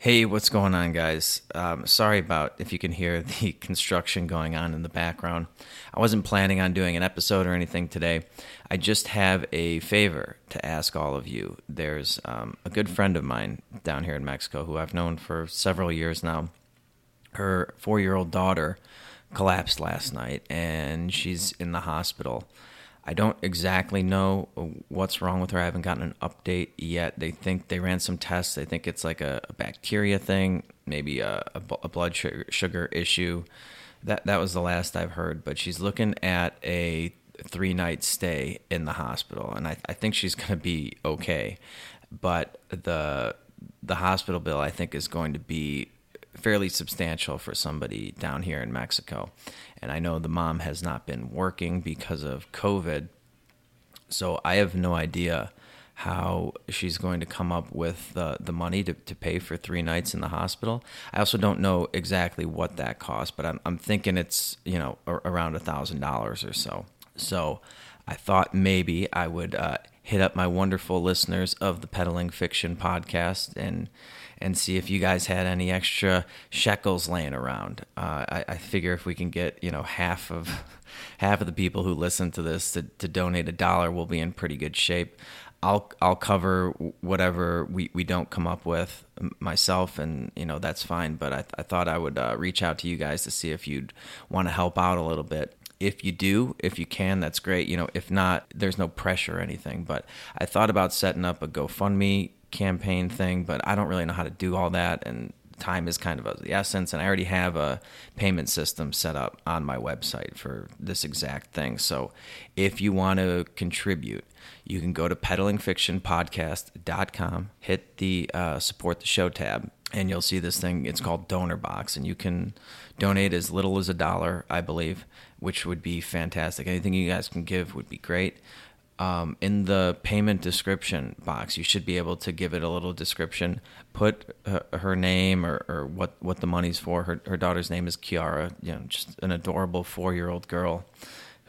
Hey, what's going on, guys? Um, sorry about if you can hear the construction going on in the background. I wasn't planning on doing an episode or anything today. I just have a favor to ask all of you. There's um, a good friend of mine down here in Mexico who I've known for several years now. Her four year old daughter collapsed last night and she's in the hospital. I don't exactly know what's wrong with her. I haven't gotten an update yet. They think they ran some tests. They think it's like a, a bacteria thing, maybe a, blood sugar, sugar issue. That that was the last I've heard. But she's looking at a three night stay in the hospital, and I, I think she's going to be okay. But the the hospital bill I think is going to be fairly substantial for somebody down here in Mexico. And I know the mom has not been working because of COVID. So I have no idea how she's going to come up with the, the money to, to pay for three nights in the hospital. I also don't know exactly what that costs, but I'm, I'm thinking it's, you know, around a thousand dollars or so. So I thought maybe I would uh, hit up my wonderful listeners of the Peddling Fiction podcast and and see if you guys had any extra shekels laying around. Uh, I, I, figure if we can get you know half of half of the people who listen to this to, to donate a dollar, we'll be in pretty good shape. I'll I'll cover whatever we, we don't come up with myself, and you know that's fine. But I, I thought I would uh, reach out to you guys to see if you'd want to help out a little bit. If you do, if you can, that's great. You know, if not, there's no pressure or anything. But I thought about setting up a GoFundMe campaign thing, but I don't really know how to do all that. And time is kind of of the essence. And I already have a payment system set up on my website for this exact thing. So if you want to contribute, you can go to peddlingfictionpodcast.com, hit the uh, support the show tab, and you'll see this thing. It's called Donor Box, and you can donate as little as a dollar, I believe, which would be fantastic. Anything you guys can give would be great um, in the payment description box, you should be able to give it a little description. Put her, her name or, or, what, what the money's for. Her, her daughter's name is Kiara. You know, just an adorable four year old girl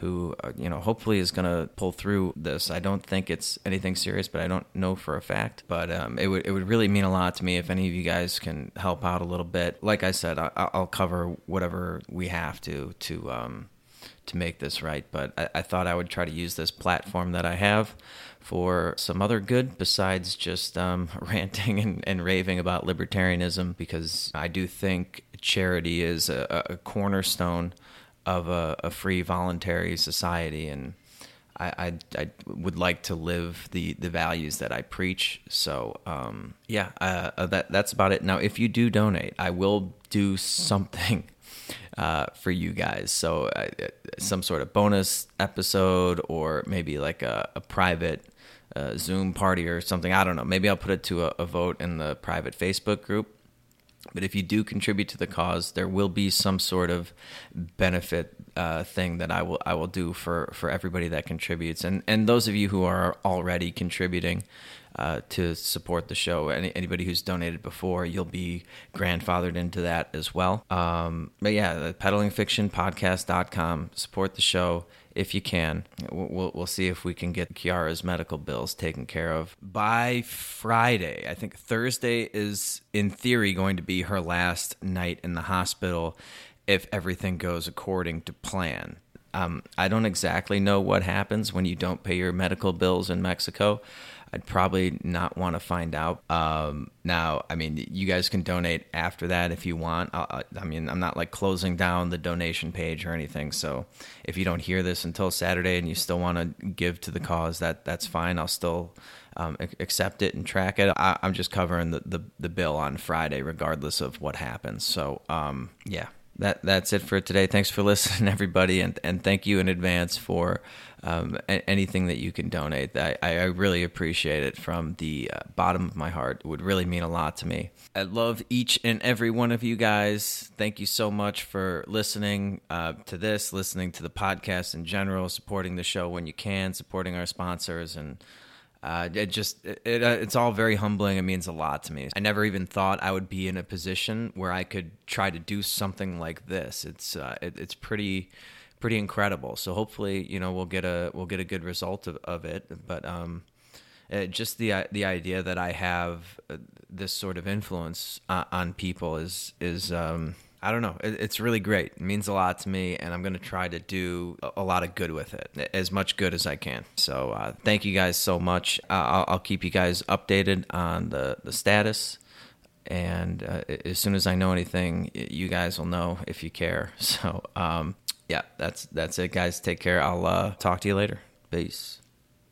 who uh, you know hopefully is going to pull through this. I don't think it's anything serious, but I don't know for a fact. But um, it would it would really mean a lot to me if any of you guys can help out a little bit. Like I said, I, will cover whatever we have to to um, to make this right. But I, I, thought I would try to use this platform that I have for some other good besides just um, ranting and, and, raving about libertarianism, because I do think charity is a, a cornerstone of a, a, free, voluntary society. And I, I, I, would like to live the, the values that I preach. So, um, yeah, uh, uh that, that's about it. Now, if you do donate, I will do something uh, for you guys. So uh, some sort of bonus episode or maybe like a, a private uh, Zoom party or something. I don't know. Maybe I'll put it to a, a vote in the private Facebook group. But if you do contribute to the cause, there will be some sort of benefit uh, thing that I will I will do for, for everybody that contributes, and and those of you who are already contributing, uh, to support the show. Any, anybody who's donated before, you'll be grandfathered into that as well. Um, but yeah, the peddlingfictionpodcast.com. Support the show if you can. We'll, we'll see if we can get Kiara's medical bills taken care of by Friday. I think Thursday is, in theory, going to be her last night in the hospital if everything goes according to plan. Um, I don't exactly know what happens when you don't pay your medical bills in Mexico. I'd probably not want to find out. Um, now, I mean, you guys can donate after that if you want. I, I mean, I'm not like closing down the donation page or anything. So if you don't hear this until Saturday and you still want to give to the cause, that that's fine. I'll still um, accept it and track it. I, am just covering the, the, the, bill on Friday, regardless of what happens. So, um, yeah, that that's it for today. Thanks for listening, everybody, and and thank you in advance for um, anything that you can donate. I, I really appreciate it from the uh, bottom of my heart. It would really mean a lot to me. I love each and every one of you guys. Thank you so much for listening uh, to this, listening to the podcast in general, supporting the show when you can, supporting our sponsors, and uh, it just it, it, uh, it's all very humbling. It means a lot to me. I never even thought I would be in a position where I could try to do something like this. It's uh, it, it's pretty pretty incredible. So hopefully, you know, we'll get a we'll get a good result of, of it. But um, uh, just the the idea that I have uh, this sort of influence uh, on people is is um, I don't know. It, it's really great. It means a lot to me, and I'm going to try to do a, lot of good with it, as much good as I can. So uh, thank you guys so much. I'll, I'll, keep you guys updated on the the status. And uh, as soon as I know anything, you guys will know if you care. So, um, yeah, that's that's it, guys. Take care. I'll uh, talk to you later. Peace.